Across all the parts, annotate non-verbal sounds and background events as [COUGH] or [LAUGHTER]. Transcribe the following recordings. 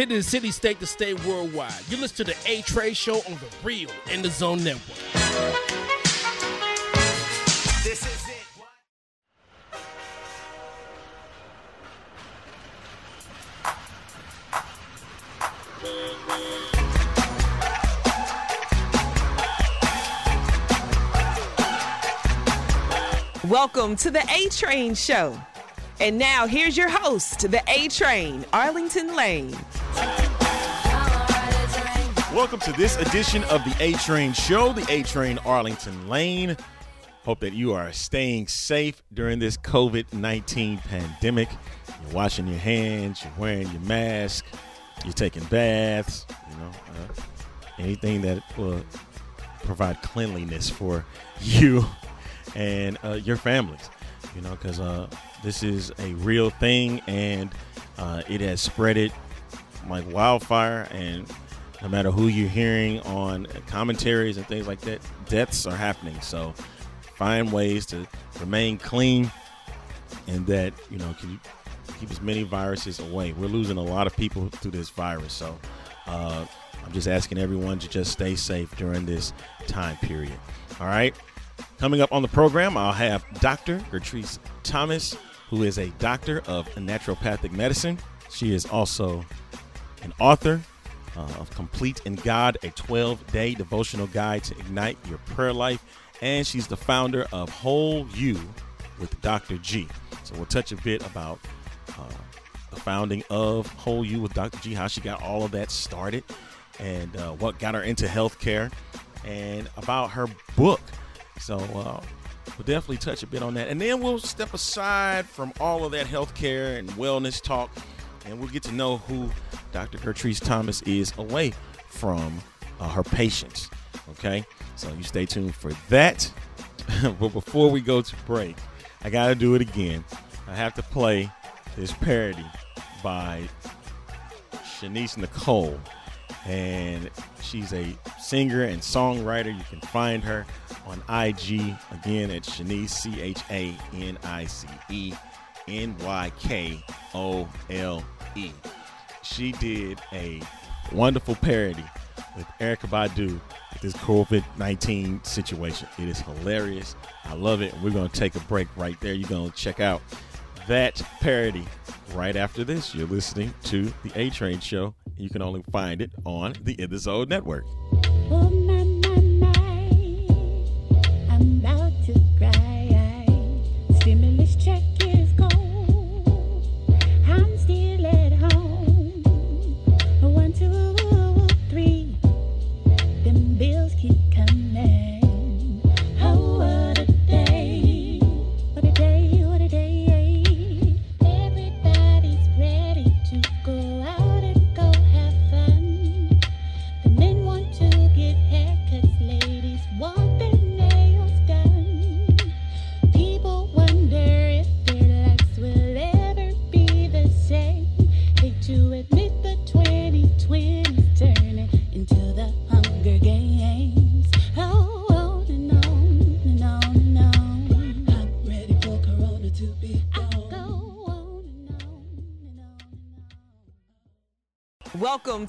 city to city, state to state, worldwide. You listen to the A Train Show on the Real In the Zone Network. This is it. Welcome to the A Train Show. And now here's your host, the A Train, Arlington Lane. Welcome to this edition of the A Train Show, the A Train Arlington Lane. Hope that you are staying safe during this COVID 19 pandemic. You're washing your hands, you're wearing your mask, you're taking baths, you know, uh, anything that will provide cleanliness for [LAUGHS] you and uh, your families, you know, because uh, this is a real thing and uh, it has spread it like wildfire. And no matter who you're hearing on commentaries and things like that, deaths are happening. So find ways to remain clean and that, you know, can keep as many viruses away. We're losing a lot of people through this virus. So uh, I'm just asking everyone to just stay safe during this time period. All right. Coming up on the program, I'll have Dr. Gertrise Thomas, who is a doctor of naturopathic medicine. She is also an author uh, of Complete in God, a 12 day devotional guide to ignite your prayer life. And she's the founder of Whole You with Dr. G. So we'll touch a bit about uh, the founding of Whole You with Dr. G, how she got all of that started, and uh, what got her into healthcare, and about her book so uh, we'll definitely touch a bit on that. And then we'll step aside from all of that healthcare and wellness talk, and we'll get to know who Dr. Gertrise Thomas is away from uh, her patients. Okay? So you stay tuned for that. [LAUGHS] but before we go to break, I got to do it again. I have to play this parody by Chanice Nykole. And she's a singer and songwriter. You can find her on IG again at Chanice C H A N I C E N Y K O L E. She did a wonderful parody with Erykah Badu with this COVID 19 situation. It is hilarious. I love it. We're going to take a break right there. You're going to check out that parody right after this. You're listening to The A Train Show. You can only find it on the In the Zone Network. Oh,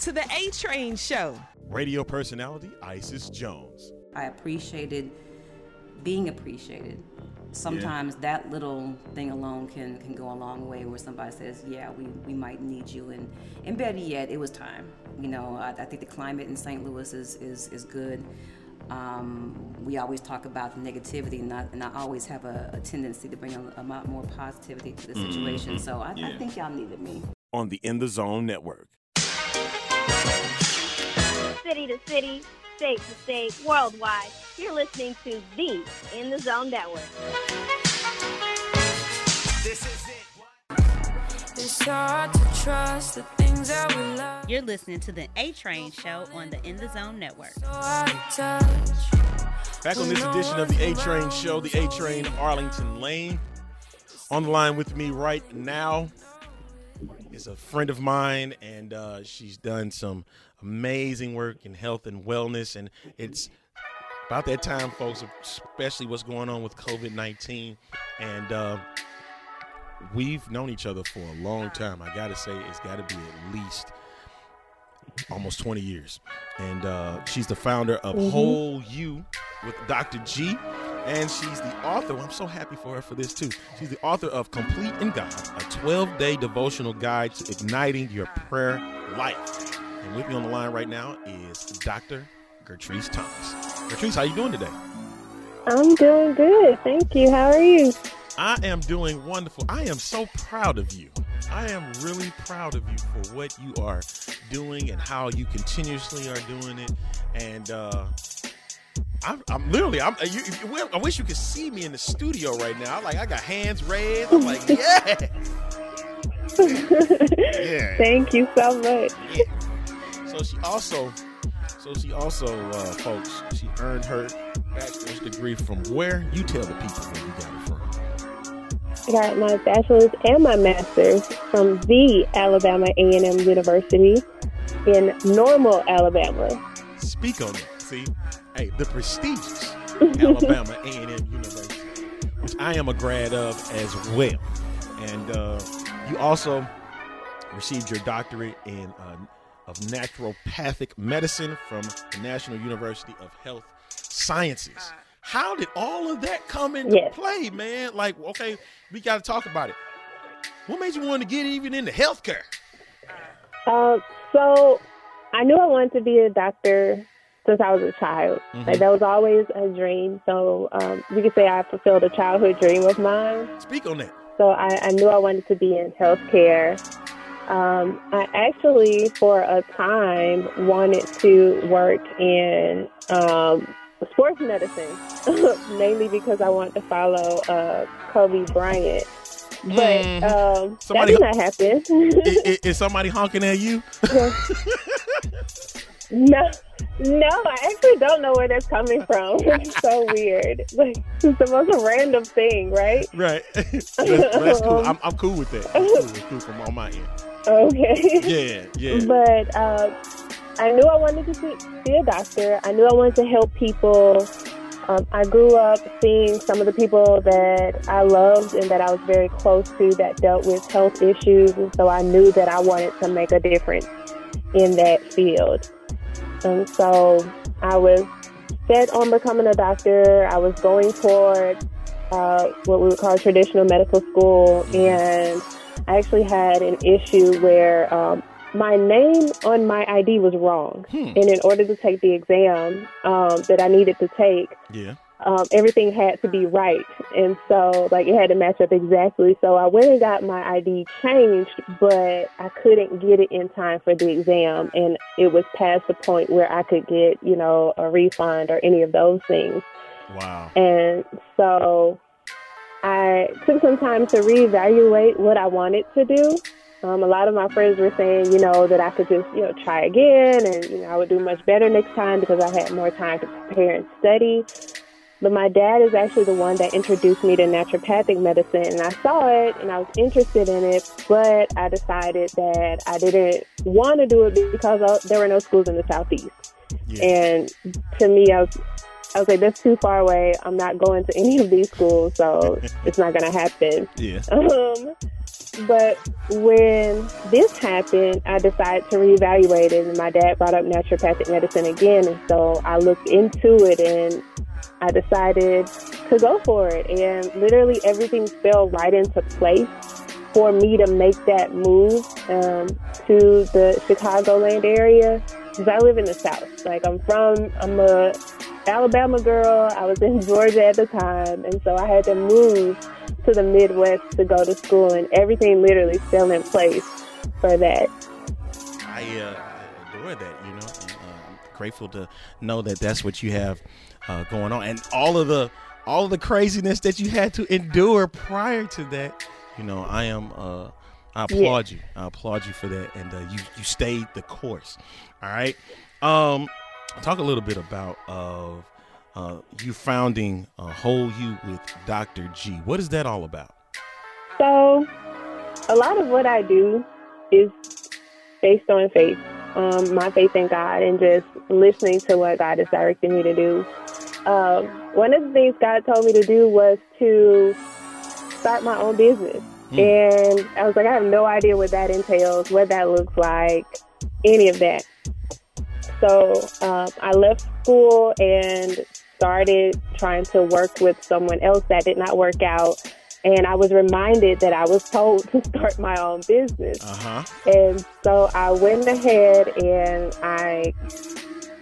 to the A Train Show. Radio personality Isis Jones. I appreciated being appreciated. Sometimes yeah. that little thing alone can, can go a long way where somebody says, Yeah, we, we might need you. And, and better yet, it was time. You know, I, I think the climate in St. Louis is, is, is good. Um, we always talk about the negativity, and I, and I always have a, a tendency to bring a, a, lot more positivity to the situation. Mm-hmm. So I, yeah. I think y'all needed me. On the In the Zone Network city to city, state to state, worldwide. You're listening to the In the Zone Network. This is it. It's hard to trust the things that we love. You're listening to the A Train Show on the In the Zone Network. Back on this edition of the A Train Show, the A Train Arlington Lane. On the line with me right now is a friend of mine, and uh, she's done some amazing work in health and wellness. And it's about that time, folks, especially what's going on with COVID 19. And uh, we've known each other for a long time. I got to say, it's got to be at least almost 20 years. And uh, she's the founder of Mm-hmm. Whole You with Dr. G. And she's the author. I'm so happy for her for this too. She's the author of Complete in God, a 12 day devotional guide to igniting your prayer life. And with me on the line right now is Dr. Gertrise Thomas. Gertrise, how are you doing today? I'm doing good. Thank you. How are you? I am doing wonderful. I am so proud of you. I am really proud of you for what you are doing and how you continuously are doing it. And uh, I'm, I'm literally, I'm. You, you, I wish you could see me in the studio right now. Like I got hands raised. I'm like, [LAUGHS] yeah, [LAUGHS] yeah. Thank you so much. So she also, so she also, uh, folks, she earned her bachelor's degree from where? You tell the people where you got it from. I got my bachelor's and my master's from the Alabama A&M University in Normal, Alabama. Speak on it. See, hey, the prestigious Alabama A&M University, which I am a grad of as well, and uh, you also received your doctorate in uh, of naturopathic medicine from the National University of Health Sciences. How did all of that come into Yes. play, man? Like, okay, we got to talk about it. What made you want to get even into healthcare? Uh, so I knew I wanted to be a doctor since I was a child. Mhm. Like that was always a dream. So um, you could say I fulfilled a childhood dream of mine. Speak on that. So I, I knew I wanted to be in healthcare. Um, I actually, for a time, wanted to work in um, sports medicine, [LAUGHS] mainly because I wanted to follow uh, Kobe Bryant. But Mhm. um, that did not happen. [LAUGHS] is- [LAUGHS] is somebody honking at you? no, no, I actually don't know where that's coming from. [LAUGHS] It's so weird. [LAUGHS] Like it's the most random thing, right? Right. [LAUGHS] that's, that's cool. I'm, I'm cool with that. I'm cool, it's cool from on my end. Okay. Yeah, yeah. But uh, I knew I wanted to be, be a doctor. I knew I wanted to help people. Um, I grew up seeing some of the people that I loved and that I was very close to that dealt with health issues, and so I knew that I wanted to make a difference in that field. And so I was set on becoming a doctor. I was going toward uh, what we would call traditional medical school, and I actually had an issue where um, my name on my ID was wrong. Hmm. And in order to take the exam um, that I needed to take, Yeah. Um, everything had to be right. And so, like, it had to match up exactly. So I went and got my ID changed, but I couldn't get it in time for the exam. And it was past the point where I could get, you know, a refund or any of those things. Wow. And so I took some time to reevaluate what I wanted to do. Um, a lot of my friends were saying, you know, that I could just, you know, try again and, you know, I would do much better next time because I had more time to prepare and study. But my dad is actually the one that introduced me to naturopathic medicine, and I saw it and I was interested in it, but I decided that I didn't want to do it because uh, there were no schools in the southeast. Yeah. And to me, I was, I was like, that's too far away. I'm not going to any of these schools, so [LAUGHS] it's not going to happen. yeah. [LAUGHS] Um, but when this happened, I decided to reevaluate it, and my dad brought up naturopathic medicine again, and so I looked into it and I decided to go for it. And literally everything fell right into place for me to make that move um, to the Chicagoland area because I live in the South. Like I'm from, I'm a Alabama girl. I was in [LAUGHS] Georgia at the time, and so I had to move to the Midwest to go to school, and everything literally fell in place for that. I, uh, adore that, you know. Uh, I'm grateful to know that that's what you have uh, going on, and all of the all of the craziness that you had to endure prior to that. You know, I am. Uh, I applaud you. I applaud you for that, and uh, you you stayed the course. All right. Um, talk a little bit about of uh, you founding a Whole You with Dr. G. What is that all about? So, a lot of what I do is based on faith, um, my faith in God, and just listening to what God is directing me to do. Um, one of the things God told me to do was to start my own business. And I was like, I have no idea what that entails, what that looks like, any of that. So um, I left school and started trying to work with someone else that did not work out. And I was reminded that I was told [LAUGHS] to start my own business. Uh-huh. And so I went ahead and I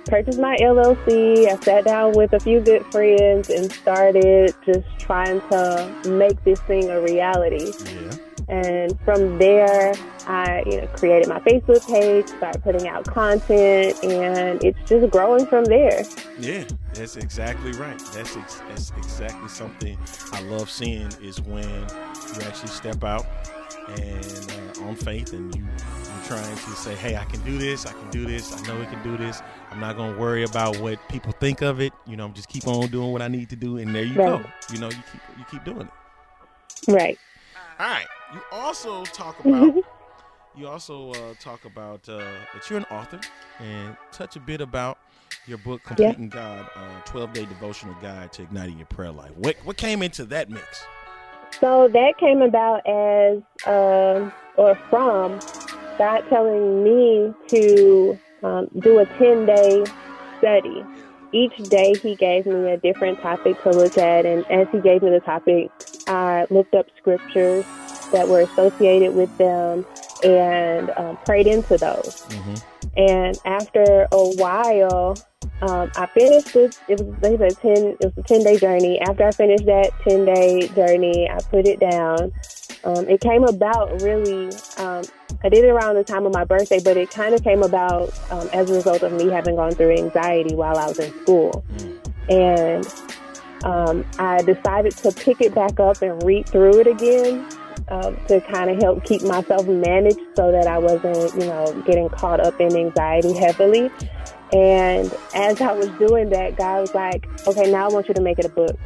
purchased my LLC. I sat down with a few good friends and started just trying to make this thing a reality. Yeah. And from there, I you know created my Facebook page, started putting out content, and it's just growing from there. Yeah, that's exactly right. That's ex- that's exactly something I love seeing is when you actually step out and uh, on faith, and you you're trying to say, "Hey, I can do this. I can do this. I know we can do this. I'm not going to worry about what people think of it. You know, I'm just keep on doing what I need to do, and there you Right. go. You know, you keep you keep doing it. Right. All right. You also talk about you also uh, talk about uh, that you're an author and touch a bit about your book Complete in God uh, 12 day devotional guide to igniting your prayer life what what came into that mix So that came about as, um, or from, God telling me to um, do a 10 day study. Each day he gave me a different topic to look at, and as he gave me the topic, I looked up scriptures that were associated with them and um, prayed into those. And after a while, um, I finished this. It was they said ten. It was a ten day journey. After I finished that ten day journey, I put it down. Um, it came about really. Um, I did it around the time of my birthday, but it kind of came about um, as a result of me having gone through anxiety while I was in school, and um, I decided to pick it back up and read through it again um, to kind of help keep myself managed so that I wasn't, you know, getting caught up in anxiety heavily. And as I was doing that, God was like, okay, now I want you to make it a book.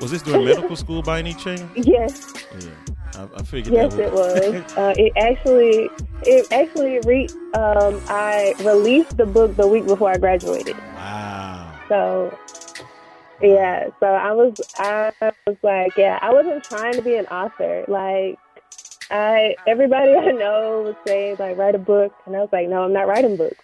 was this during medical school by any chance [LAUGHS] Yes, yeah i, I figured yes, it [LAUGHS] was. Uh, it actually, it actually, re- um, I released the book the week before I graduated. wow So, yeah, so I was, I was like, yeah, I wasn't trying to be an author. Like, I, everybody [LAUGHS] I know would say, like, write a book. And I was like, no, I'm not writing books.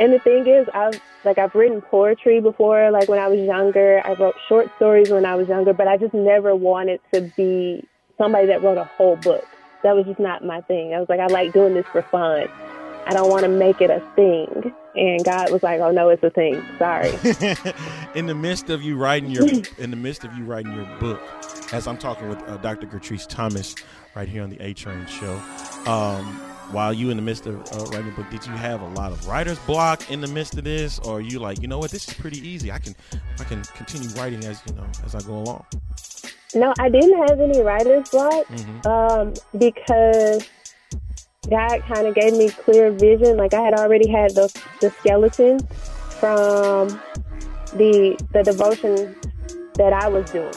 And the thing is, I've, like, I've written poetry before, like, when I was younger. I wrote short stories when I was younger, but I just never wanted to be somebody that wrote a whole book. That was just not my thing. I was like, I like doing this for fun. I don't want to make it a thing. And God was like, oh, no, it's a thing. Sorry. [LAUGHS] in the midst of you writing your in the midst of you writing your book as i'm talking with uh, dr gertrise thomas right here on the a train show um, while you in the midst of uh, writing a book did you have a lot of writer's block in the midst of this or are you like you know what this is pretty easy i can i can continue writing as you know as i go along No, I didn't have any writer's block Mhm. um, because God kind of gave me clear vision. Like I had already had the the skeleton from the the devotion that I was doing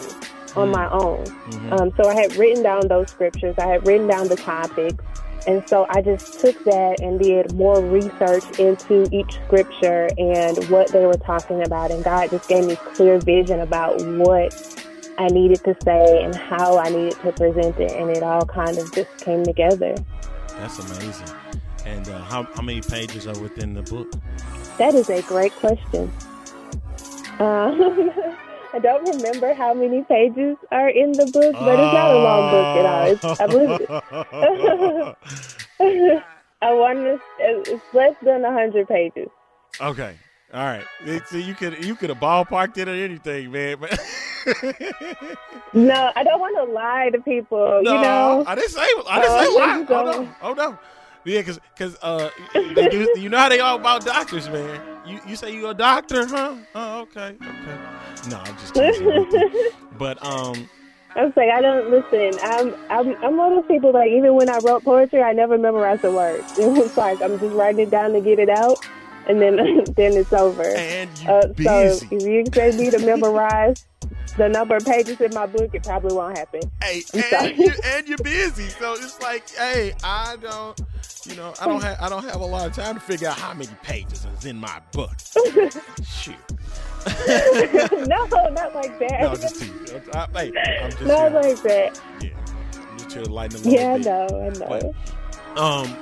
on my own. Um, so I had written down those scriptures. I had written down the topics. And so I just took that and did more research into each scripture and what they were talking about. And God just gave me clear vision about what I needed to say and how I needed to present it. And it all kind of just came together. That's amazing and uh, how, how many pages are within the book That is a great question. Um, [LAUGHS] I don't remember how many pages are in the book, but it's not a long book at all. It's, I believe it, [LAUGHS] I want to. It's less than hundred pages. okay all right so you could you could have ballparked it or anything man but [LAUGHS] No, I don't want to lie to people. No, you know, I didn't say. I didn't Uh, say lie. Oh no, oh no. Yeah, cause, cause uh, do, [LAUGHS] you know how they all about doctors, man. You you say you a doctor, huh? Oh, okay, okay. No, I'm just kidding. [LAUGHS] But um, I was like, I don't listen. I'm I'm I'm one of those people like even when I wrote poetry, I never memorized the words. It was like I'm just writing it down to get it out, and then [LAUGHS] then it's over. and you Uh, so if you expect me to memorize the number of pages in my book, it probably won't happen. hey, and, you, [LAUGHS] and you're busy, so it's like, hey, I don't, you know, I don't have, I don't have a lot of time to figure out how many pages is in my book. Shoot. [LAUGHS] no, not like that. No, just. I, I'm just not here. like that. yeah, I'm just here to lighten the. Yeah, I know, I know. But, um,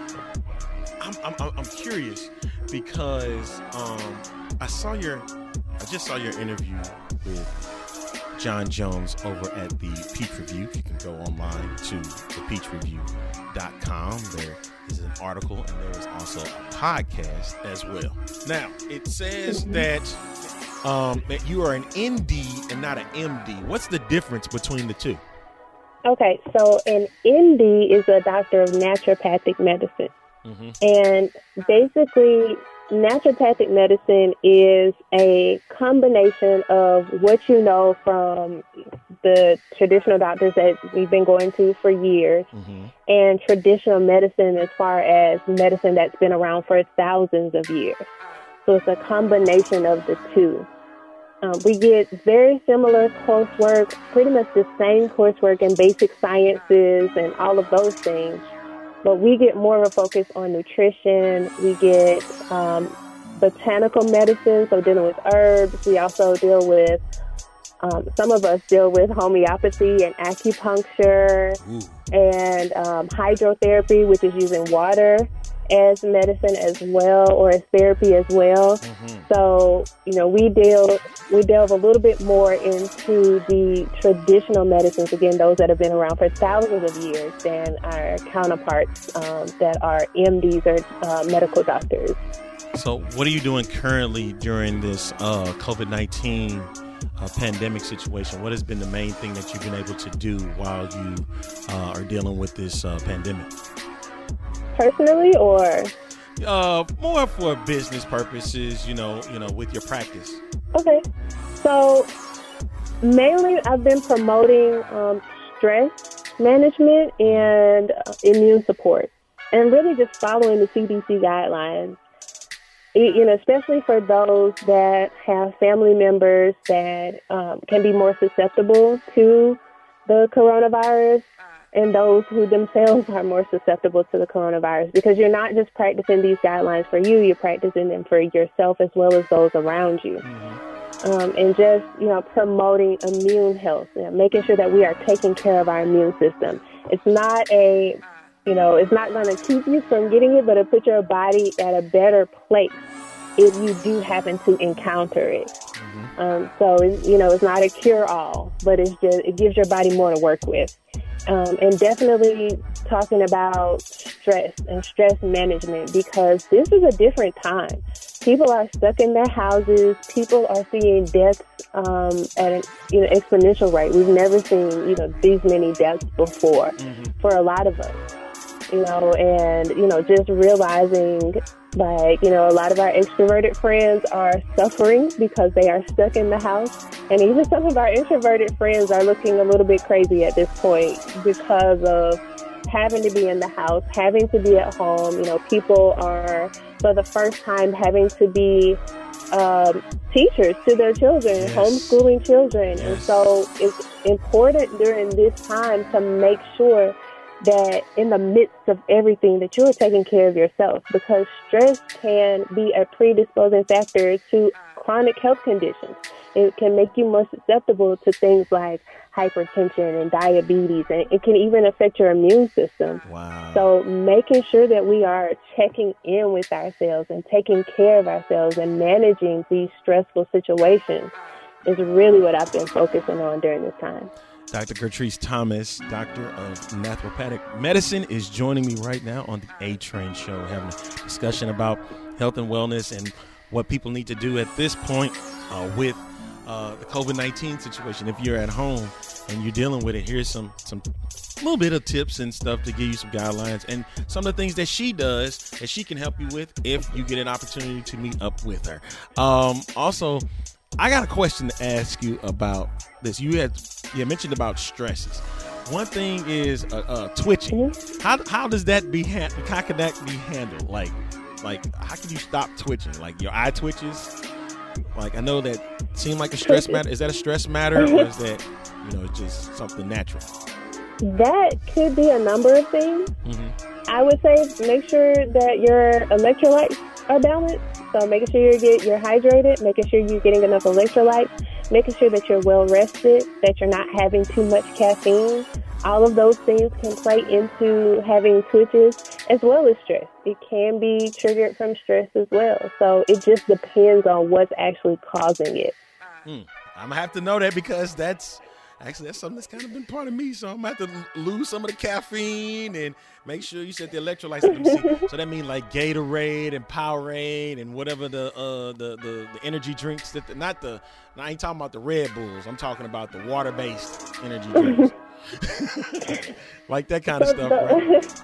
I'm, I'm, I'm curious because um, I saw your, I just saw your interview with John Jones over at the Peach Review. You can go online to thepeachreview.com. There is an article and there is also a podcast as well. Now, it says that um, that you are an ND and not an MD. What's the difference between the two? Okay, so an ND is a doctor of naturopathic medicine. Mm-hmm. And basically, naturopathic medicine is a combination of what you know from the traditional doctors that we've been going to for years mm-hmm. and traditional medicine as far as medicine that's been around for thousands of years. So it's a combination of the two. Um, we get very similar coursework, pretty much the same coursework in basic sciences and all of those things. But we get more of a focus on nutrition. We get um, botanical medicine, so dealing with herbs. We also deal with, um, some of us deal with homeopathy and acupuncture Ooh. and um, hydrotherapy, which is using water as medicine as well or as therapy as well. Mm-hmm. So, you know, we deal we delve a little bit more into the traditional medicines, again, those that have been around for thousands of years than our counterparts um, that are MDs or uh, medical doctors. So, what are you doing currently during this uh, COVID 19 uh, pandemic situation? What has been the main thing that you've been able to do while you uh, are dealing with this uh, pandemic? Personally or? Uh more for business purposes you know you know with your practice. Okay. So mainly i've been promoting um, stress management and uh, immune support and really just following the cdc guidelines. You know especially for those that have family members that um, can be more susceptible to the coronavirus and those who themselves are more susceptible to the coronavirus because you're not just practicing these guidelines for you, you're practicing them for yourself as well as those around you. Mm-hmm. Um, and just, you know, promoting immune health, you know, making sure that we are taking care of our immune system. It's not a, you know, it's not going to keep you from getting it, but it puts your body at a better place if you do happen to encounter it. Mm-hmm. Um, so, you know, it's not a cure all, but it's just, it gives your body more to work with um, and definitely talking about stress and stress management because this is a different time. People are stuck in their houses. People are seeing deaths um, at an you know exponential rate. We've never seen you know these many deaths before mm-hmm. for a lot of us. You know, and you know just realizing like, you know, a lot of our extroverted friends are suffering because they are stuck in the house. And even some of our introverted friends are looking a little bit crazy at this point because of having to be in the house, having to be at home. You know, people are, for the first time, having to be um, teachers to their children, yes. homeschooling children. Yes. And so it's important during this time to make sure that in the midst of everything that you're taking care of yourself because stress can be a predisposing factor to chronic health conditions. It can make you more susceptible to things like hypertension and diabetes, and it can even affect your immune system. Wow. So, making sure that we are checking in with ourselves and taking care of ourselves and managing these stressful situations is really what I've been focusing on during this time. Dr. Gertrise Thomas, Doctor of Naturopathic Medicine, is joining me right now on the A Train Show, having a discussion about health and wellness and what people need to do at this point uh, with uh, the COVID 19 situation. If you're at home and you're dealing with it, here's some, some little bit of tips and stuff to give you some guidelines and some of the things that she does that she can help you with if you get an opportunity to meet up with her. Um, also, I got a question to ask you about this. You had you mentioned about stresses. One thing is uh, uh, twitching. Mm-hmm. How how does that be ha- how can that be handled? Like like how can you stop twitching? Like your eye twitches. Like I know that seemed like a stress matter. Is that a stress matter or is that you know just something natural? That could be a number of things. Mm-hmm. I would say make sure that your electrolytes are balanced. So making sure you're, get you're hydrated, making sure you're getting enough electrolytes, making sure that you're well rested, that you're not having too much caffeine. all of those things can play into having twitches as well as stress. It can be triggered from stress as well. So it just depends on what's actually causing it. Hmm. I'm gonna have to know that because that's actually that's something that's kind of been part of me. So I'm gonna have to lose some of the caffeine and make sure you set the electrolytes. [LAUGHS] so that means like Gatorade and Powerade and whatever the uh the the, the energy drinks that the, not the I ain't talking about the Red Bulls. I'm talking about the water based energy [LAUGHS] drinks. [LAUGHS] like that kind of stuff, right?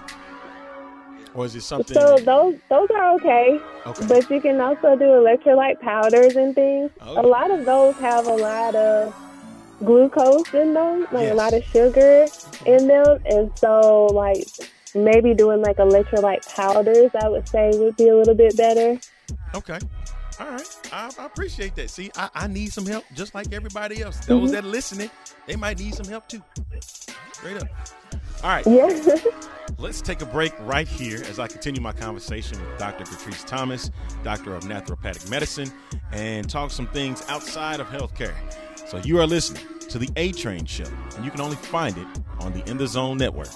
Or is it something? So those those are okay, okay. but you can also do electrolyte powders and things. Okay. A lot of those have a lot of glucose in them, like yes. a lot of sugar in them, and so like maybe doing like electrolyte powders, I would say would be a little bit better. Okay. All right, I, I appreciate that. See, I, I, need some help, just like everybody else. Those mm-hmm. that are listening, they might need some help too. Straight up. All right. Yeah. [LAUGHS] Let's take a break right here as I continue my conversation with Dr. Gertrise Thomas, Doctor of Naturopathic Medicine, and talk some things outside of healthcare. So you are listening to the A Train Show, and you can only find it on the In the Zone Network.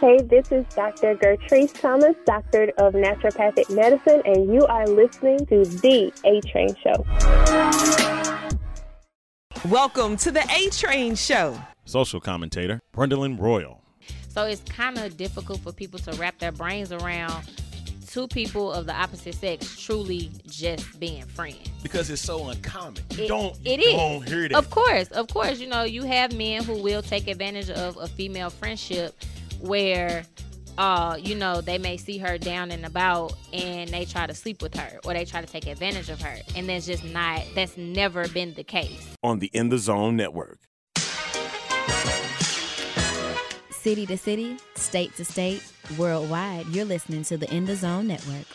Hey, this is Dr. Gertrise Thomas, Doctor of Naturopathic Medicine, and you are listening to the A Train Show. Welcome to the A Train Show. Social commentator, Brendolyn Royal. So it's kind of difficult for people to wrap their brains around two people of the opposite sex truly just being friends. Because it's so uncommon. You it, don't, it you don't hear that. Of course, of course. You know, you have men who will take advantage of a female friendship where uh, you know, they may see her down and about and they try to sleep with her or they try to take advantage of her. And that's just not, that's never been the case. On the In the Zone Network. City to city, state to state, worldwide, you're listening to the In the Zone Network.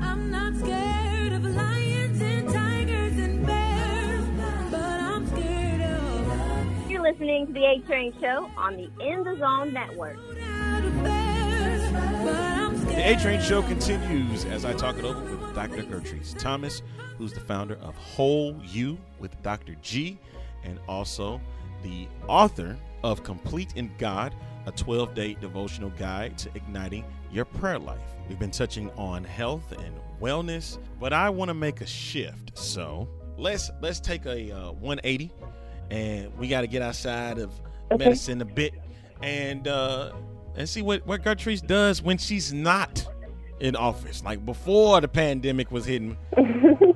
I'm not scared of lions and tigers and bears, but I'm scared of. You're listening to the A Train Show on the In the Zone Network. The A Train Show continues as I talk it over with Dr. Gertrise Thomas, who's the founder of Whole You with Dr. G, and also the author of Complete in God, a 12 day devotional guide to igniting your prayer life. We've been touching on health and wellness, but I want to make a shift. So let's let's take a uh, 180, and we got to get outside of okay. medicine a bit, and uh, and see what what Gertrise does when she's not in office, like before the pandemic was hitting. [LAUGHS]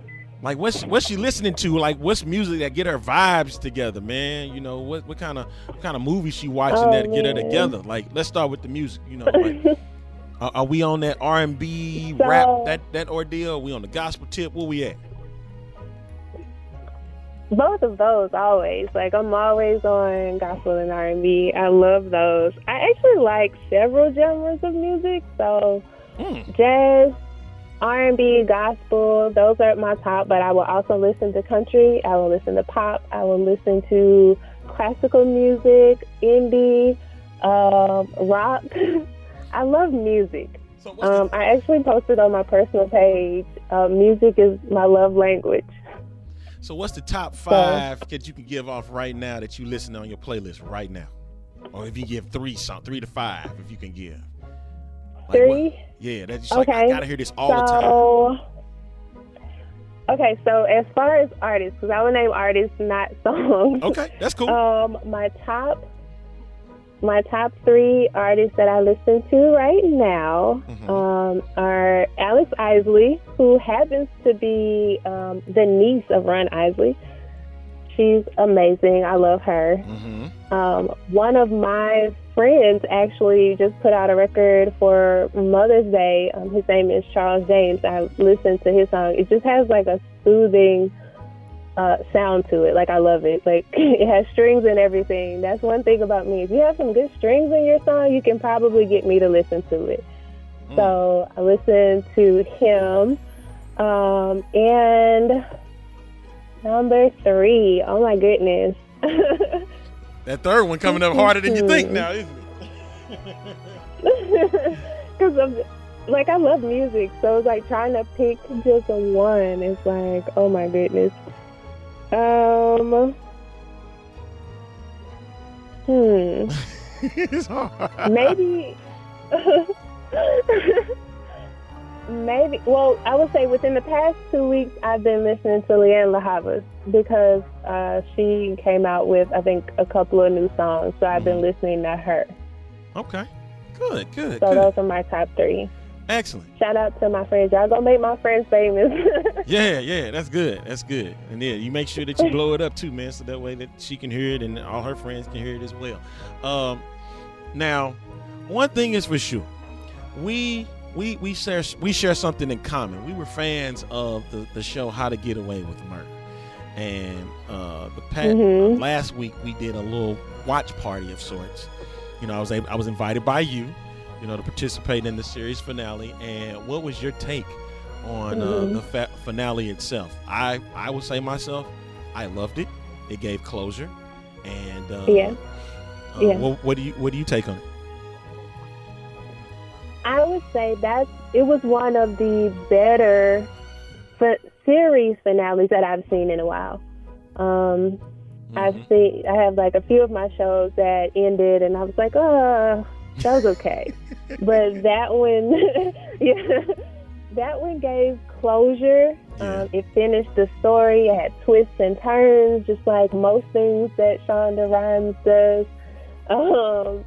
Like what's what's she listening to? Like what's music that get her vibes together, man? You know what what kind of what kind of movies she watching oh, that man. get her together? Like let's start with the music. You know, like, [LAUGHS] are, are, we on that R and B rap that that ordeal? Are we on the gospel tip? Where we at? Both of those always. Like I'm always on gospel and R and B. I love those. I actually like several genres of music. So mm. jazz, R&B, gospel, those are my top, but I will also listen to country, I will listen to pop, I will listen to classical music, indie, um, rock. [LAUGHS] I love music. So um, I actually posted on my personal page, uh, music is my love language. So what's the top five so, that you can give off right now that you listen on your playlist right now? Or if you give three, some three to five, if you can give. Like Three. What? Yeah, that's okay. Like, I gotta hear this all so, the time. Okay, so as far as artists, because I would name artists, not [LAUGHS] songs. Okay, that's cool. Um, my top, my top three artists that I listen to right now mm-hmm. um, are Alex Isley, who happens to be um, the niece of Ron Isley. She's amazing. I love her. Mm-hmm. Um, one of my friends actually just put out a record for Mother's Day. Um, his name is Charles James. I listened to his song. It just has like a soothing uh, sound to it. Like I love it. Like [LAUGHS] it has strings and everything. That's one thing about me. If you have some good strings in your song, you can probably get me to listen to it. Mm. So I listened to him. Um, and number three, oh my goodness. That third one coming up harder than you think now, isn't it? [LAUGHS] Because like I love music, so it's like trying to pick just a one is like, oh my goodness. Um. Hmm. [LAUGHS] it's. Maybe. [LAUGHS] maybe. Well, I would say within the past two weeks, I've been listening to Lianne La Havas because uh, she came out with, I think, a couple of new songs. So I've been listening to her. Okay. Good, good, So good. those are my top three. Excellent. Shout out to my friends. Y'all gonna make my friends famous. [LAUGHS] Yeah, yeah, that's good. That's good. And yeah, you make sure that you blow it up too, man, so that way that she can hear it and all her friends can hear it as well. Um, now, one thing is for sure, we we we share we share something in common. We were fans of the the show How to Get Away with Murder, and uh, the past, Mhm. last week we did a little watch party of sorts. You know, I was able, I was invited by you, you know, to participate in the series finale. And what was your take on uh, Mhm. the fa- finale itself? I I would say myself, I loved it. It gave closure, and uh, Yeah. uh, Yeah. What, what do you what do you take on it? Would say that it was one of the better f- series finales that I've seen in a while. Um, I've seen, I have like a few of my shows that ended, and I was like, oh, that was okay. [LAUGHS] but that one, [LAUGHS] yeah, that one gave closure. Um, it finished the story. It had twists and turns, just like most things that Shonda Rhimes does. Um,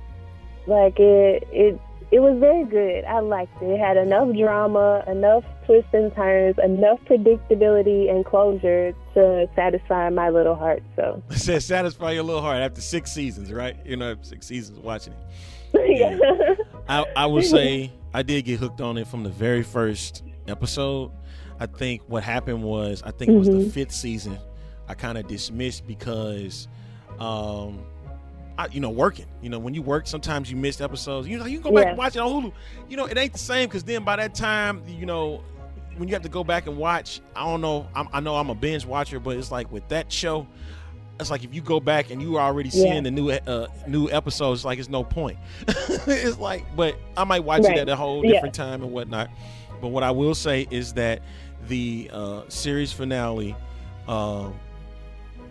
like it, it, it was very good. I liked it. It had enough drama, enough twists and turns, enough predictability and closure to satisfy my little heart. So, [LAUGHS] It says satisfy your little heart after six seasons, right? You know, six seasons watching it. [LAUGHS] yeah. I, I would say I did get hooked on it from the very first episode. I think what happened was I think it was the Mhm. fifth season. I kind of dismissed because, um, I, you know, working. You know, when you work, sometimes you miss episodes. You know, you can go back Yeah. and watch it on Hulu. You know, it ain't the same because then by that time, you know, when you have to go back and watch, I don't know. I'm, I know I'm a binge watcher, but it's like with that show, it's like if you go back and you are already Yeah. seeing the new uh, new episodes, like it's no point. [LAUGHS] it's like, but I might watch Right. it at a whole Yeah. different time and whatnot. But what I will say is that the uh, series finale, um,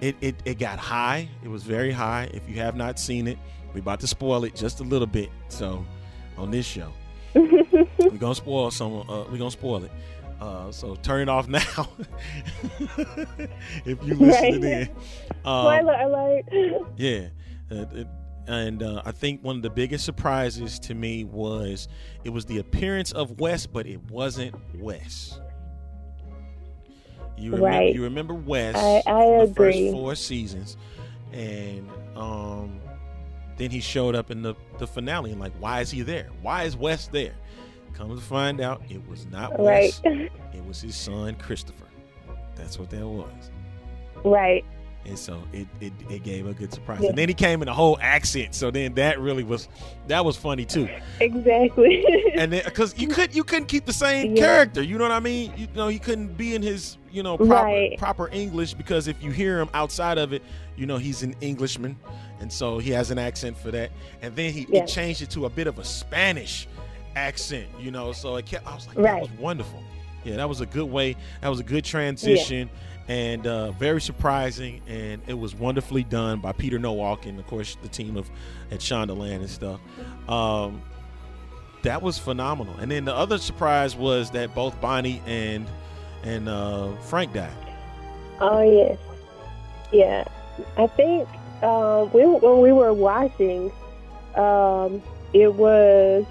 it, it it got high. It was very high. If you have not seen it, we're about to spoil it just a little bit. So on this show, [LAUGHS] we're gonna spoil some. Uh, we're gonna spoil it. Uh, so turn it off [LAUGHS] now if you listening in. Um, Spoiler alert. [LAUGHS] yeah. Uh, it- and uh, I think one of the biggest surprises to me was it was the appearance of Wes, but it wasn't Wes. You remember, Right. you remember Wes I- I the agree. first four seasons, and um, then he showed up in the, the finale. And like, why is he there? Why is Wes there? Come to find out, it was not Wes. Right. [LAUGHS] It was his son Christopher. That's what that was. right. And so it, it, it gave a good surprise. Yeah. And then he came in a whole accent. So then that really was that was funny too. Exactly. And then because you [LAUGHS] could you couldn't keep the same Yeah. character. You know what I mean? You know he couldn't be in his you know proper Right. proper English because if you hear him outside of it, you know he's an Englishman, and so he has an accent for that. And then he Yeah. it changed it to a bit of a Spanish accent. You know, so it kept. I was like, that was wonderful. Yeah, that was a good way. That was a good transition. And uh, very surprising, and it was wonderfully done by Peter Nowalk and of course the team of at Shondaland and stuff. Um, that was phenomenal. And then the other surprise was that both Bonnie and and uh, Frank died. Oh yes, yeah. I think um, we when we were watching, um, it was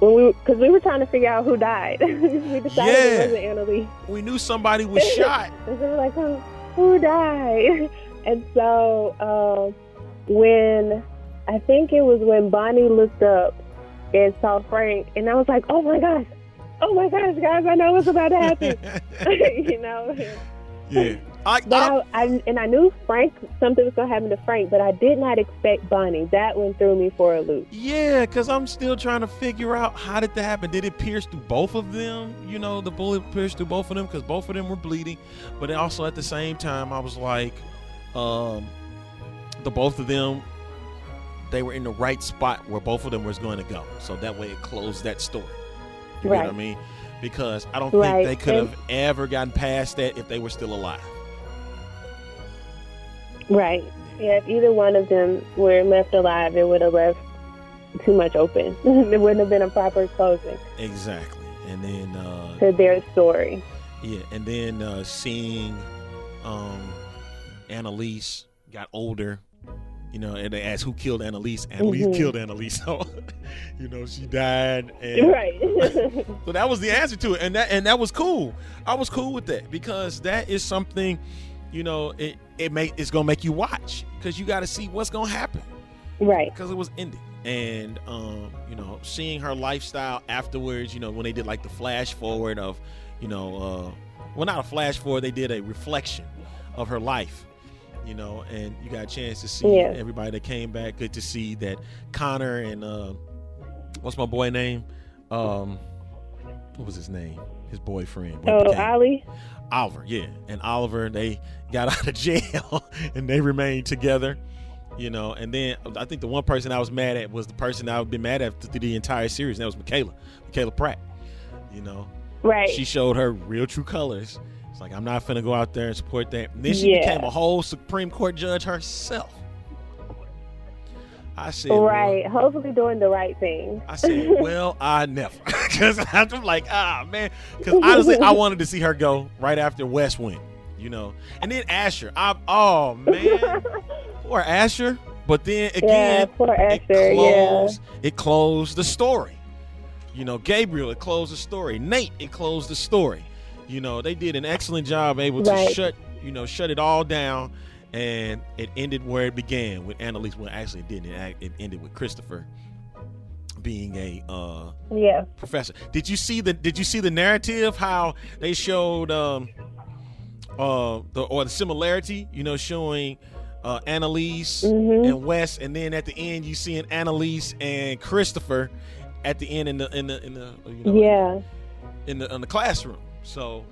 when we because we were trying to figure out who died. [LAUGHS] we decided Yeah. it wasn't. We knew somebody was [LAUGHS] shot. [LAUGHS] And so we're like, who, who died? And so um, when I think it was when Bonnie looked up and saw Frank, and I was like, oh my gosh, oh my gosh, guys, I know what's about to happen. [LAUGHS] [LAUGHS] you know. Yeah. I, But I, I and I knew Frank something was gonna happen to Frank, but I did not expect Bonnie. That one threw me for a loop. Yeah, because I'm still trying to figure out how did that happen. Did it pierce through both of them? You know, the bullet pierced through both of them because both of them were bleeding. But also at the same time, I was like, um, the both of them, they were in the right spot where both of them was going to go. So that way it closed that story. You right. know what I mean? Because I don't right. think they could have ever gotten past that if they were still alive. Right. Yeah, if either one of them were left alive, it would have left too much open. [LAUGHS] it wouldn't have been a proper closing. Exactly. And then uh, to their story. Yeah, and then uh, seeing um, Annalise got older, you know, and they asked who killed Annalise. Annalise mm-hmm. killed Annalise. [LAUGHS] So, you know, she died. And right. [LAUGHS] so that was the answer to it, and that and that was cool. I was cool with that because that is something, you know, it it may it's gonna make you watch because you got to see what's gonna happen. Right. Because it was ending and um, you know seeing her lifestyle afterwards you know when they did like the flash forward of you know uh, well not a flash forward they did a reflection of her life you know and you got a chance to see yeah. everybody that came back good to see that connor and uh, what's my boy name um, what was his name his boyfriend oh ollie oliver yeah and oliver they got [LAUGHS] out of jail and they remained together you know. And then I think the one person I was mad at was the person I've been mad at through the entire series, and that was Michaela, Michaela Pratt. You know, right? She showed her real true colors. It's like I'm not gonna go out there and support that. And then she yeah. became a whole Supreme Court judge herself. I said, right. Well, Hopefully, doing the right thing. I said, [LAUGHS] well, I never, [LAUGHS] because I'm like, ah, man. Because honestly, I wanted to see her go right after Wes went, you know, and then Asher. I, oh man, [LAUGHS] poor Asher. But then again, yeah, poor Asher, it closed, yeah. it closed the story. You know, Gabriel, it closed the story. Nate, it closed the story. You know, they did an excellent job able to right. shut, you know, shut it all down, and it ended where it began with Annalise. Well, actually, it didn't. It, ended with Christopher being a uh, yeah professor. Did you see the Did you see the narrative? How they showed um, uh, the or the similarity? You know, showing uh, Annalise mm-hmm. and Wes, and then at the end you see an Annalise and Christopher at the end in the in the in the you know, yeah in the in the classroom. So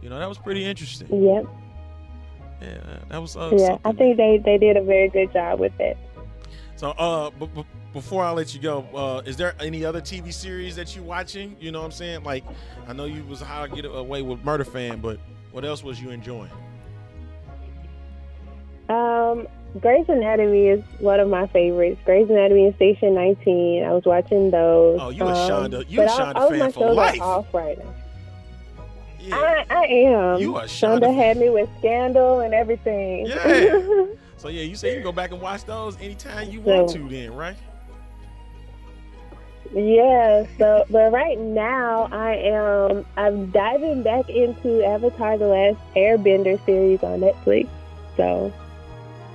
you know that was pretty interesting. Yep. Yeah, that was. Uh, yeah, I think they they did a very good job with it. So, uh, b- b- before I let you go, uh, is there any other TV series that you're watching? You know what I'm saying? Like, I know you was How to Get Away with Murder fan, but what else was you enjoying? Um, Grey's Anatomy is one of my favorites. Grey's Anatomy and Station 19. I was watching those. Oh, you a um, Shonda? You a Shonda all, fan my for shows life? Off right now. Yeah. I, I am. You are Shonda Shonda. had me with Scandal and everything. Yeah. so yeah, you say you can go back and watch those anytime you want So- to, then, right? Yeah, so but right now I am I'm diving back into Avatar the Last Airbender series on Netflix. So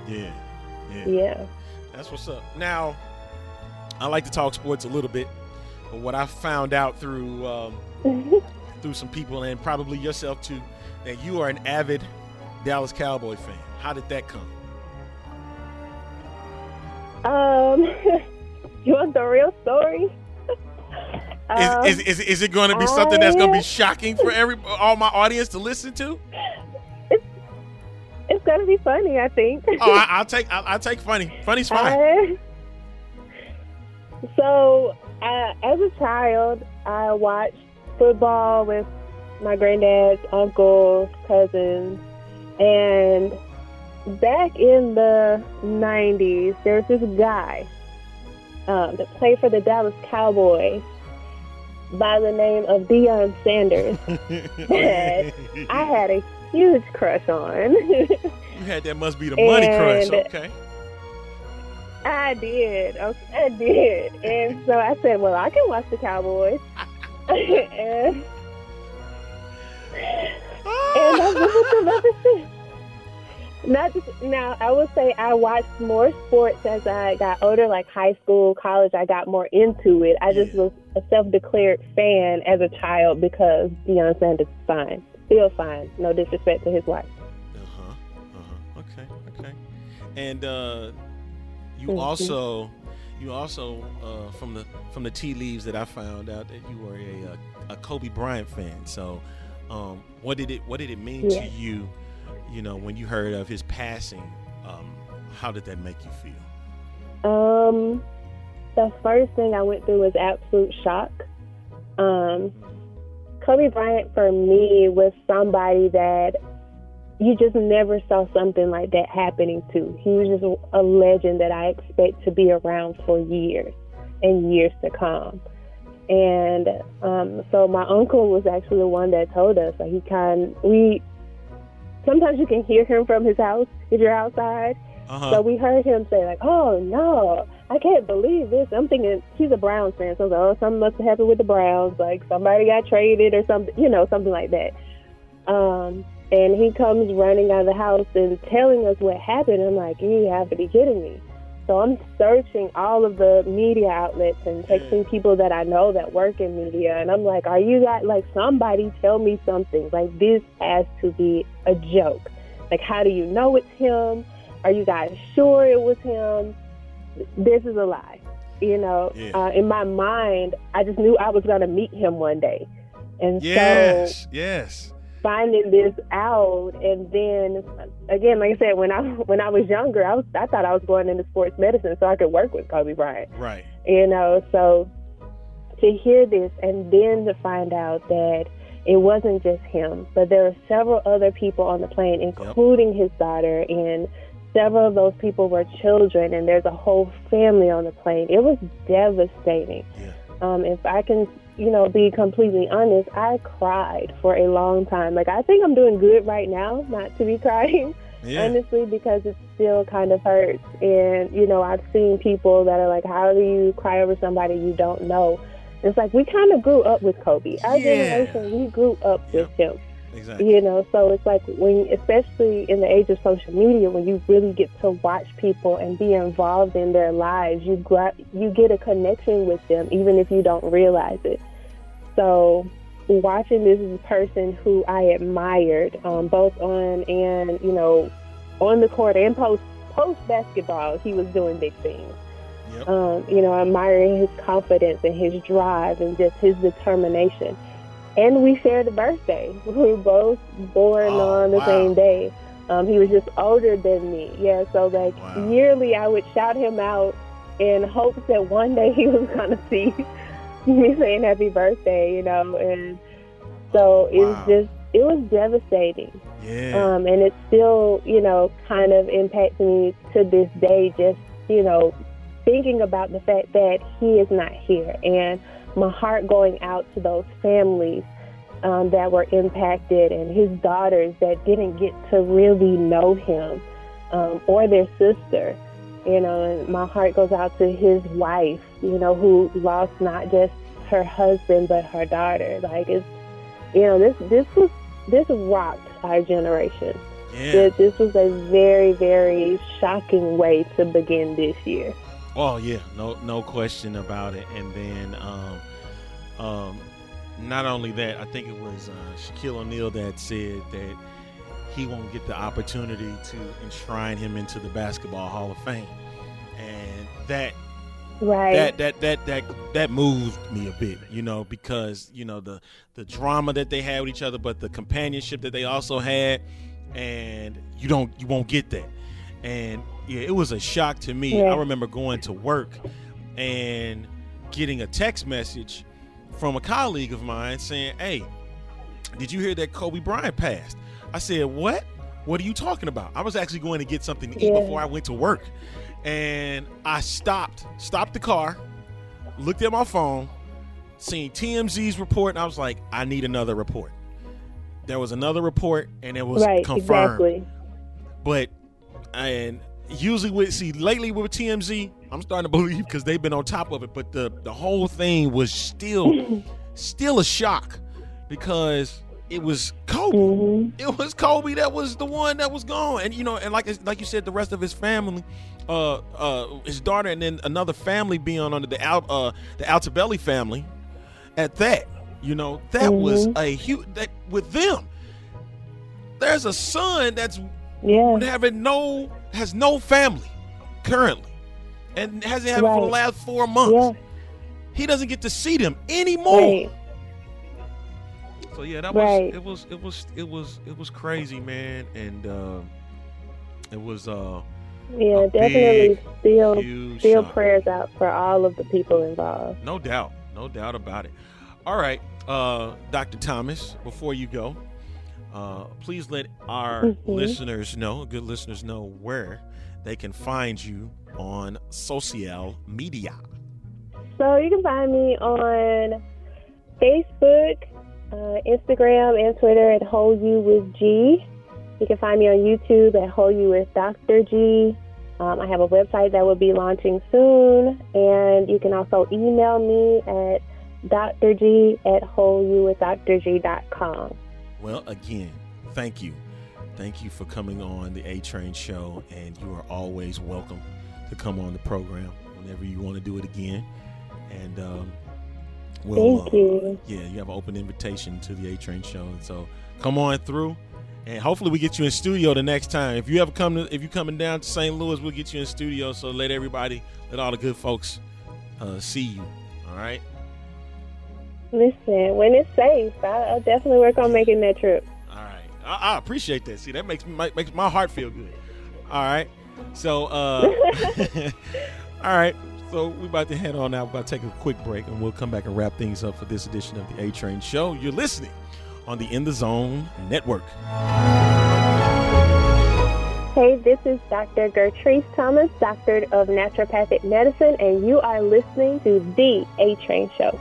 Yeah. Yeah. yeah. That's what's up. Now, I like to talk sports a little bit, but what I found out through um, [LAUGHS] through some people and probably yourself too, that you are an avid Dallas Cowboy fan. How did that come? Um [LAUGHS] you want the real story? [LAUGHS] Um, Is, is, is, is it going to be something that's going to be shocking for every all my audience to listen to? it's gonna be funny, I think. Oh, I, [LAUGHS] I'll take I'll, I'll take funny. Funny's fine. I- so, uh, as a child, I watched football with my granddad's uncles, cousins, and back in the 90s, there was this guy um, that played for the Dallas Cowboys by the name of Deion Sanders [LAUGHS] [LAUGHS] that I had a huge crush on. you had that must be the money crush. Okay. I did. I did. And so I said, well, I can watch the Cowboys. And, and I've been with them ever. Not just, now, I would say I watched more sports as I got older, like high school, college. I got more into it. I just was a self-declared fan as a child because Deion Sanders is fine, still fine. No disrespect to his wife. Uh huh. Uh huh. Okay. Okay. And uh, you Mhm. also, you also uh, from the from the tea leaves that I found out that you were a a, a Kobe Bryant fan. So, um, what did it what did it mean Yeah. to you? You know, when you heard of his passing, um, how did that make you feel? Um, the first thing I went through was absolute shock. Um, Kobe Bryant for me was somebody that you just never saw something like that happening to. He was just a legend that I expect to be around for years and years to come. And um, so my uncle was actually the one that told us. Like he kind, we sometimes you can hear him from his house if you're outside. Uh-huh. So we heard him say like, "Oh no, I can't believe this." I'm thinking he's a Browns fan, so I was like, "Oh, something must have happened with the Browns. Like somebody got traded or something, you know, something like that." Um, and he comes running out of the house and telling us what happened. I'm like, "You have to be kidding me!" So I'm searching all of the media outlets and texting people that I know that work in media, and I'm like, "Are you guys like somebody tell me something? Like this has to be a joke. Like how do you know it's him?" Are you guys sure it was him? This is a lie. You know, yeah. uh, in my mind, I just knew I was going to meet him one day. And yes, so, yes. Finding this out, and then again, like I said, when I [LAUGHS] when I was younger, I was I thought I was going into sports medicine so I could work with Kobe Bryant. Right. You know, so to hear this and then to find out that it wasn't just him, but there were several other people on the plane, including yep. his daughter and several of those people were children, and there's a whole family on the plane. It was devastating. Yeah. Um, if I can, you know, be completely honest, I cried for a long time. Like I think I'm doing good right now, not to be [LAUGHS] crying. Yeah. Honestly, because it still kind of hurts. And, you know, I've seen people that are like, how do you cry over somebody you don't know? It's like we kind of grew up with Kobe. Our yeah. generation, we grew up with him. Exactly. You know, so it's like when, especially in the age of social media, when you really get to watch people and be involved in their lives, you gra- you get a connection with them, even if you don't realize it. So, watching this is a person who I admired, um, both on and you know, on the court and post post basketball, he was doing big things. Yep. Um, you know, admiring his confidence and his drive and just his determination and we shared a birthday. We were both born oh, on the wow. same day. Um, he was just older than me. Yeah, so like wow. yearly I would shout him out in hopes that one day [LAUGHS] he was gonna see me saying happy birthday, you know, and so it wow. was just it was devastating. Yeah. Um, and it still, you know, kind of impacts me to this day just, you know, thinking about the fact that he is not here and my heart going out to those families um, that were impacted and his daughters that didn't get to really know him um, or their sister. You know, and my heart goes out to his wife, you know, who lost not just her husband but her daughter. Like it's, you know, this this was this rocked our generation. Yeah. This, this was a very very shocking way to begin this year. Oh yeah, no no question about it. And then um, um, not only that, I think it was uh, Shaquille O'Neal that said that he won't get the opportunity to enshrine him into the Basketball Hall of Fame, and that right that that that that that moved me a bit you know because you know the the drama that they had with each other but the companionship that they also had and you don't you won't get that and yeah, it was a shock to me. Yeah. I remember going to work and getting a text message from a colleague of mine saying, "Hey, did you hear that Kobe Bryant passed?" I said, "What? What are you talking about?" I was actually going to get something to eat yeah. before I went to work, and I stopped, stopped the car, looked at my phone, seen TMZ's report, and I was like, "I need another report." There was another report, and it was right, confirmed. Exactly. But and usually with see lately with TMZ, I'm starting to believe because they've been on top of it. But the the whole thing was still [LAUGHS] still a shock because it was Kobe. Mm-hmm. It was Kobe that was the one that was gone, and you know, and like like you said, the rest of his family, uh, uh, his daughter, and then another family being under the out uh the Altobelli family. At that, you know, that mm-hmm. was a huge that with them. There's a son that's yeah. having no has no family currently, and hasn't had right. for the last four months. Yeah. He doesn't get to see them anymore. Right. So yeah, that right. was it was it was it was it was crazy, man, and uh, it was uh yeah, definitely still still prayers out for all of the people involved. No doubt, no doubt about it. All right, uh, Dr. Thomas, before you go, uh, please let our mm-hmm. listeners know, good listeners know, where they can find you on social media. So you can find me on Facebook, uh, Instagram, and Twitter at Whole You with G. You can find me on YouTube at Whole You with Dr. G. Um, I have a website that will be launching soon, and you can also email me at drg at wholeyouwithdrg.com. Well, again, thank you. Thank you for coming on the A Train Show, and you are always welcome to come on the program whenever you want to do it again. And um, we'll, thank uh, you. Yeah, you have an open invitation to the A Train Show, and so come on through and hopefully we get you in studio the next time. If you ever come to, if you coming down to St. Louis, we'll get you in studio. So let everybody, let all the good folks uh, see you. All right. Listen, when it's safe, I, will definitely work on making that trip. I, I, appreciate that. See, that makes me makes my heart feel good. All right, so uh, [LAUGHS] all right, so we're about to head on out. We're about to take a quick break, and we'll come back and wrap things up for this edition of the A Train Show. You're listening on the In the Zone Network. Hey, this is Dr. Gertrise Thomas, Doctor of Naturopathic Medicine, and you are listening to The A Train Show.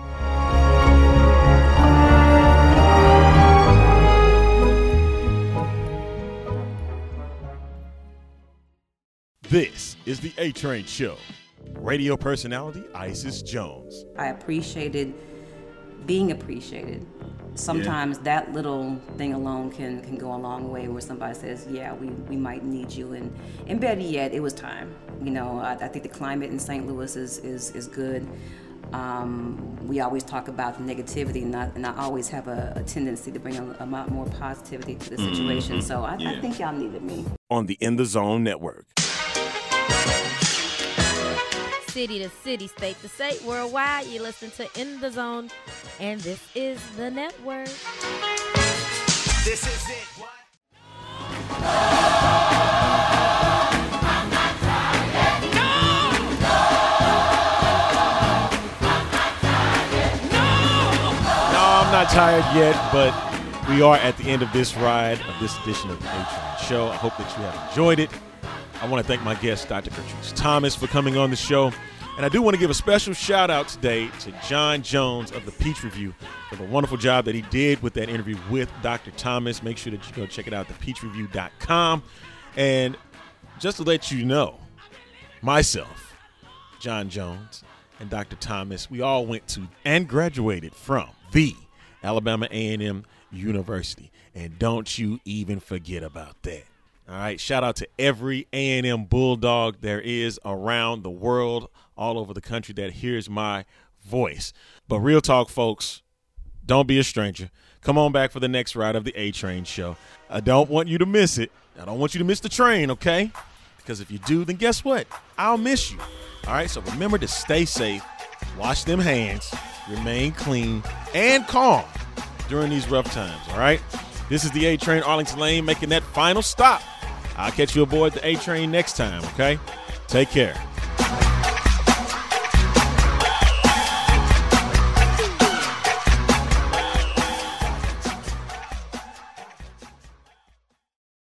This is The A Train Show. Radio personality Isis Jones. I appreciated being appreciated sometimes yeah. that little thing alone can can go a long way where somebody says yeah we, we might need you and and better yet it was time you know I, I think the climate in st louis is is, is good um, we always talk about the negativity and I, and I always have a, a tendency to bring a, a, lot more positivity to the situation mm-hmm. so I, yeah. I think y'all needed me on the in the zone network city to city, state to state, worldwide. You listen to In the Zone, and this is the network. This is it. What? I'm not tired yet, but we are at the end of this ride of this edition of the A Show. I hope that you have enjoyed it. I want to thank my guest, Dr. Gertrise Thomas, for coming on the show. And I do want to give a special shout out today to John Jones of the Peach Review for the wonderful job that he did with that interview with Dr. Thomas. Make sure that you go check it out at thepeachreview.com. And just to let you know, myself, John Jones, and Dr. Thomas, we all went to and graduated from the Alabama A&M University. And don't you even forget about that. All right, shout out to every A&M Bulldog there is around the world, all over the country that hears my voice. But real talk, folks, don't be a stranger. Come on back for the next ride of the A Train show. I don't want you to miss it. I don't want you to miss the train, okay? Because if you do, then guess what? I'll miss you. All right, so remember to stay safe, wash them hands, remain clean and calm during these rough times, all right? This is the A Train Arlington Lane making that final stop. I'll catch you aboard the A train next time, okay? Take care.